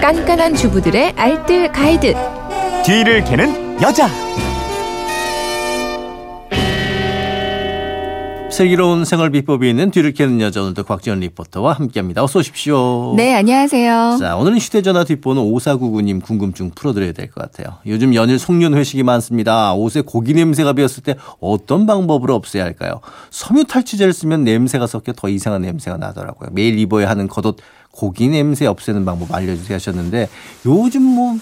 깐깐한 주부들의 알뜰 가이드. 뒤를 캐는 여자. 슬기로운 생활 비법이 있는 뒤를 캐는 여자 오늘도 곽지연 리포터와 함께합니다. 어서 오십시오. 네, 안녕하세요. 자, 오늘은 휴대전화 뒷번호 5499님 궁금증 풀어드려야 될 것 같아요. 요즘 연일 송년 회식이 많습니다. 옷에 고기 냄새가 배었을 때 어떤 방법으로 없애야 할까요? 섬유 탈취제를 쓰면 냄새가 섞여 더 이상한 냄새가 나더라고요. 매일 입어야 하는 겉옷 고기 냄새 없애는 방법 알려주세요 하셨는데 요즘 뭐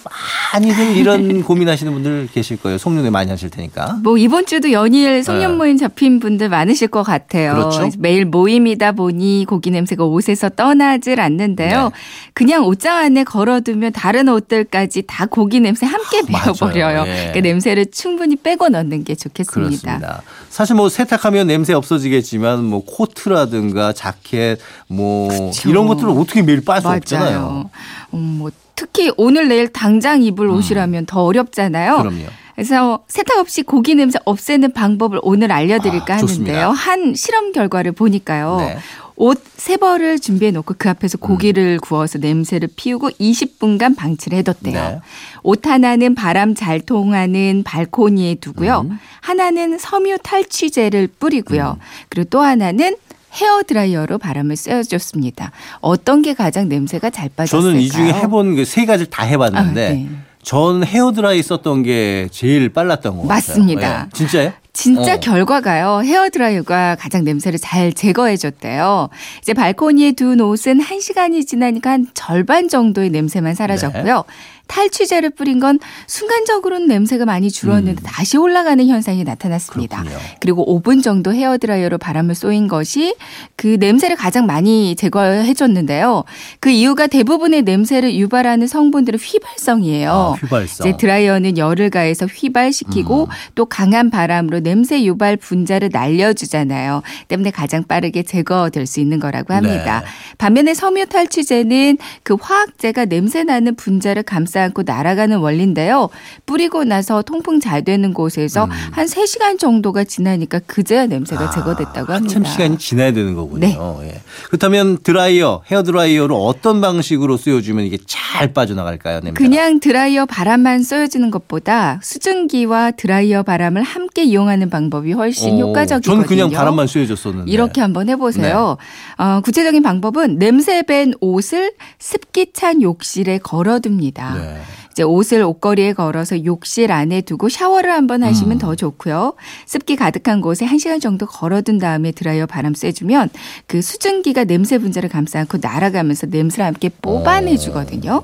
많이들 이런 고민하시는 분들 계실 거예요. 송년회 많이 하실 테니까. 뭐 이번 주도 연일 송년 네. 모임 잡힌 분들 많으실 것 같아요. 그렇죠. 매일 모임이다 보니 고기 냄새가 옷에서 떠나질 않는데요. 네. 그냥 옷장 안에 걸어두면 다른 옷들까지 다 고기 냄새 함께 맞아요. 배어버려요. 예. 그 냄새를 충분히 빼고 넣는 게 좋겠습니다. 그렇습니다. 사실 뭐 세탁하면 냄새 없어지겠지만 뭐 코트라든가 자켓 뭐 그쵸. 이런 것들은 어떻게 매일 빨수 없잖아요. 맞아요. 음, 뭐 특히 오늘 내일 당장 입을 옷이라면 더 어렵잖아요. 음. 그럼요. 그래서 세탁 없이 고기 냄새 없애는 방법을 오늘 알려드릴까 아. 하는데요. 한 실험 결과를 보니까요. 네. 옷세 벌을 준비해 놓고 그 앞에서 고기를 구워서 냄새를 피우고 20분간 방치를 해뒀대요. 네. 옷 하나는 바람 잘 통하는 발코니에 두고요. 음. 하나는 섬유 탈취제를 뿌리고요. 그리고 또 하나는 헤어 드라이어로 바람을 쐬어줬습니다. 어떤 게 가장 냄새가 잘 빠졌을까요? 저는 이 중에 해본 그 세 가지를 다 해봤는데 아, 네. 전 헤어드라이 썼던 게 제일 빨랐던 것 같아요. 맞습니다. 예. 진짜요? 진짜 어. 결과가요. 헤어드라이어가 가장 냄새를 잘 제거해줬대요. 이제 발코니에 둔 옷은 한 시간이 지나니까 한 절반 정도의 냄새만 사라졌고요. 네. 탈취제를 뿌린 건 순간적으로는 냄새가 많이 줄었는데 다시 올라가는 현상이 나타났습니다. 음. 그렇군요. 그리고 5분 정도 헤어드라이어로 바람을 쏘인 것이 그 냄새를 가장 많이 제거해 줬는데요. 그 이유가 대부분의 냄새를 유발하는 성분들은 휘발성이에요. 아, 휘발성. 이제 드라이어는 열을 가해서 휘발시키고 음. 또 강한 바람으로 냄새 유발 분자를 날려주잖아요. 때문에 가장 빠르게 제거될 수 있는 거라고 합니다. 네. 반면에 섬유 탈취제는 그 화학제가 냄새 나는 분자를 감싸 안고 날아가는 원리인데요. 뿌리고 나서 통풍 잘 되는 곳에서 음. 한 3시간 정도가 지나니까 그제야 냄새가 제거됐다고 합니다. 한참 시간이 지나야 되는 거군요. 네. 예. 그렇다면 드라이어, 헤어 드라이어로 어떤 방식으로 쏘여주면 이게 잘 빠져나갈까요? 냄새가? 그냥 드라이어 바람만 쏘여주는 것보다 수증기와 드라이어 바람을 함께 이용하는 방법이 훨씬 어, 효과적이거든요. 저는 그냥 바람만 쏘여줬었는데. 이렇게 한번 해보세요. 어, 구체적인 방법은 냄새 밴 옷을 습기 찬 욕실에 걸어둡니다. 네. 이제 옷을 옷걸이에 걸어서 욕실 안에 두고 샤워를 한번 하시면 음. 더 좋고요. 습기 가득한 곳에 한시간 정도 걸어둔 다음에 드라이어 바람 쐬주면 그 수증기가 냄새 분자를 감싸 안고 날아가면서 냄새를 함께 뽑아내 주거든요.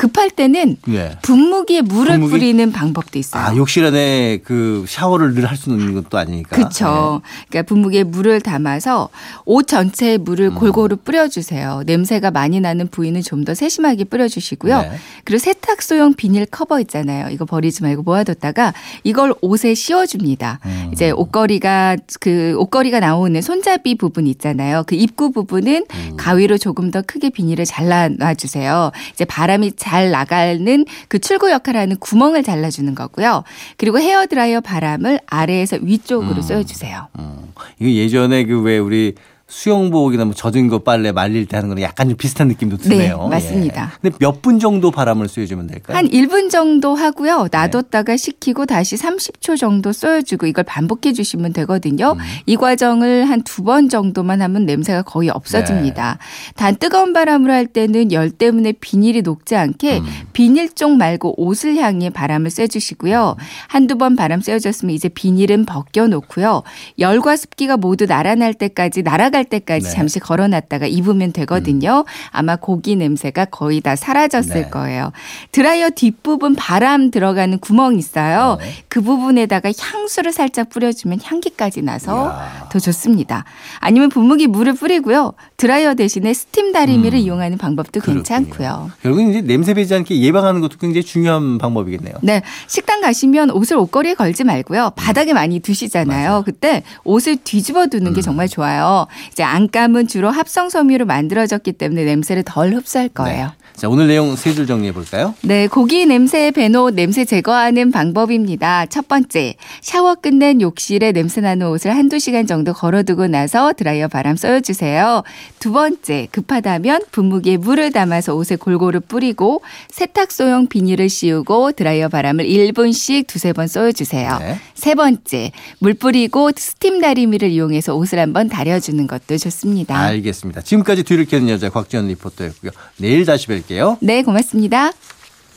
급할 때는 네. 분무기에 물을 분무기? 뿌리는 방법도 있어요. 아, 욕실 안에 그 샤워를 늘 할 수는 있는 것도 아니니까. 그렇죠. 그러니까 분무기에 물을 담아서 옷 전체에 물을 음. 골고루 뿌려주세요. 냄새가 많이 나는 부위는 좀 더 세심하게 뿌려주시고요. 네. 그리고 세탁소용 비닐 커버 있잖아요. 이거 버리지 말고 모아뒀다가 이걸 옷에 씌워줍니다. 음. 이제 옷걸이가 그 옷걸이가 나오는 손잡이 부분 있잖아요. 그 입구 부분은 음. 가위로 조금 더 크게 비닐을 잘라놔 주세요. 이제 바람이 잘 나가는 그 출구 역할을 하는 구멍을 잘라주는 거고요. 그리고 헤어 드라이어 바람을 아래에서 위쪽으로 음. 쏘여주세요. 음. 이거 예전에 그 왜 우리 수영복이나 뭐 젖은 거 빨래 말릴 때 하는 거랑 약간 좀 비슷한 느낌도 드네요. 네, 맞습니다. 예. 근데 몇 분 정도 바람을 쐬주면 될까요? 한 1분 정도 하고요. 네. 놔뒀다가 식히고 다시 30초 정도 쏘여주고 이걸 반복해 주시면 되거든요. 음. 이 과정을 한 두 번 정도만 하면 냄새가 거의 없어집니다. 네. 단 뜨거운 바람으로 할 때는 열 때문에 비닐이 녹지 않게 음. 비닐 쪽 말고 옷을 향해 바람을 쐬주시고요. 한두 번 바람 쐬어줬으면 이제 비닐은 벗겨놓고요. 열과 습기가 모두 날아날 때까지 날아갈 때까지 네. 잠시 걸어놨다가 입으면 되거든요. 아마 고기 냄새가 거의 다 사라졌을 네. 거예요. 드라이어 뒷부분 바람 들어가는 구멍 있어요. 네. 그 부분에다가 향수를 살짝 뿌려주면 향기까지 나서 이야. 더 좋습니다. 아니면 분무기 물을 뿌리고요. 드라이어 대신에 스팀 다리미를 음. 이용하는 방법도 그렇군요. 괜찮고요. 결국은 이제 냄새 배지 않게 예방하는 것도 굉장히 중요한 방법이겠네요. 네, 식당 가시면 옷을 옷걸이에 걸지 말고요. 바닥에 많이 두시잖아요. 맞아요. 그때 옷을 뒤집어 두는 게 음. 정말 좋아요. 이제 안감은 주로 합성 섬유로 만들어졌기 때문에 냄새를 덜 흡수할 거예요. 네. 자, 오늘 내용 세 줄 정리해 볼까요? 네, 고기 냄새 배노 냄새 제거하는 방법입니다. 첫 번째, 샤워 끝낸 욕실에 냄새 나는 옷을 한두 시간 정도 걸어두고 나서 드라이어 바람 쏘여주세요. 두 번째, 급하다면 분무기에 물을 담아서 옷에 골고루 뿌리고 세탁소용 비닐을 씌우고 드라이어 바람을 1분씩 두세 번 쏘여주세요. 네. 세 번째, 물 뿌리고 스팀 다리미를 이용해서 옷을 한번 다려주는 것도 좋습니다. 알겠습니다. 지금까지 뒤를 캐는 여자 곽지연 리포터였고요. 내일 다시 뵐게요. 네, 고맙습니다.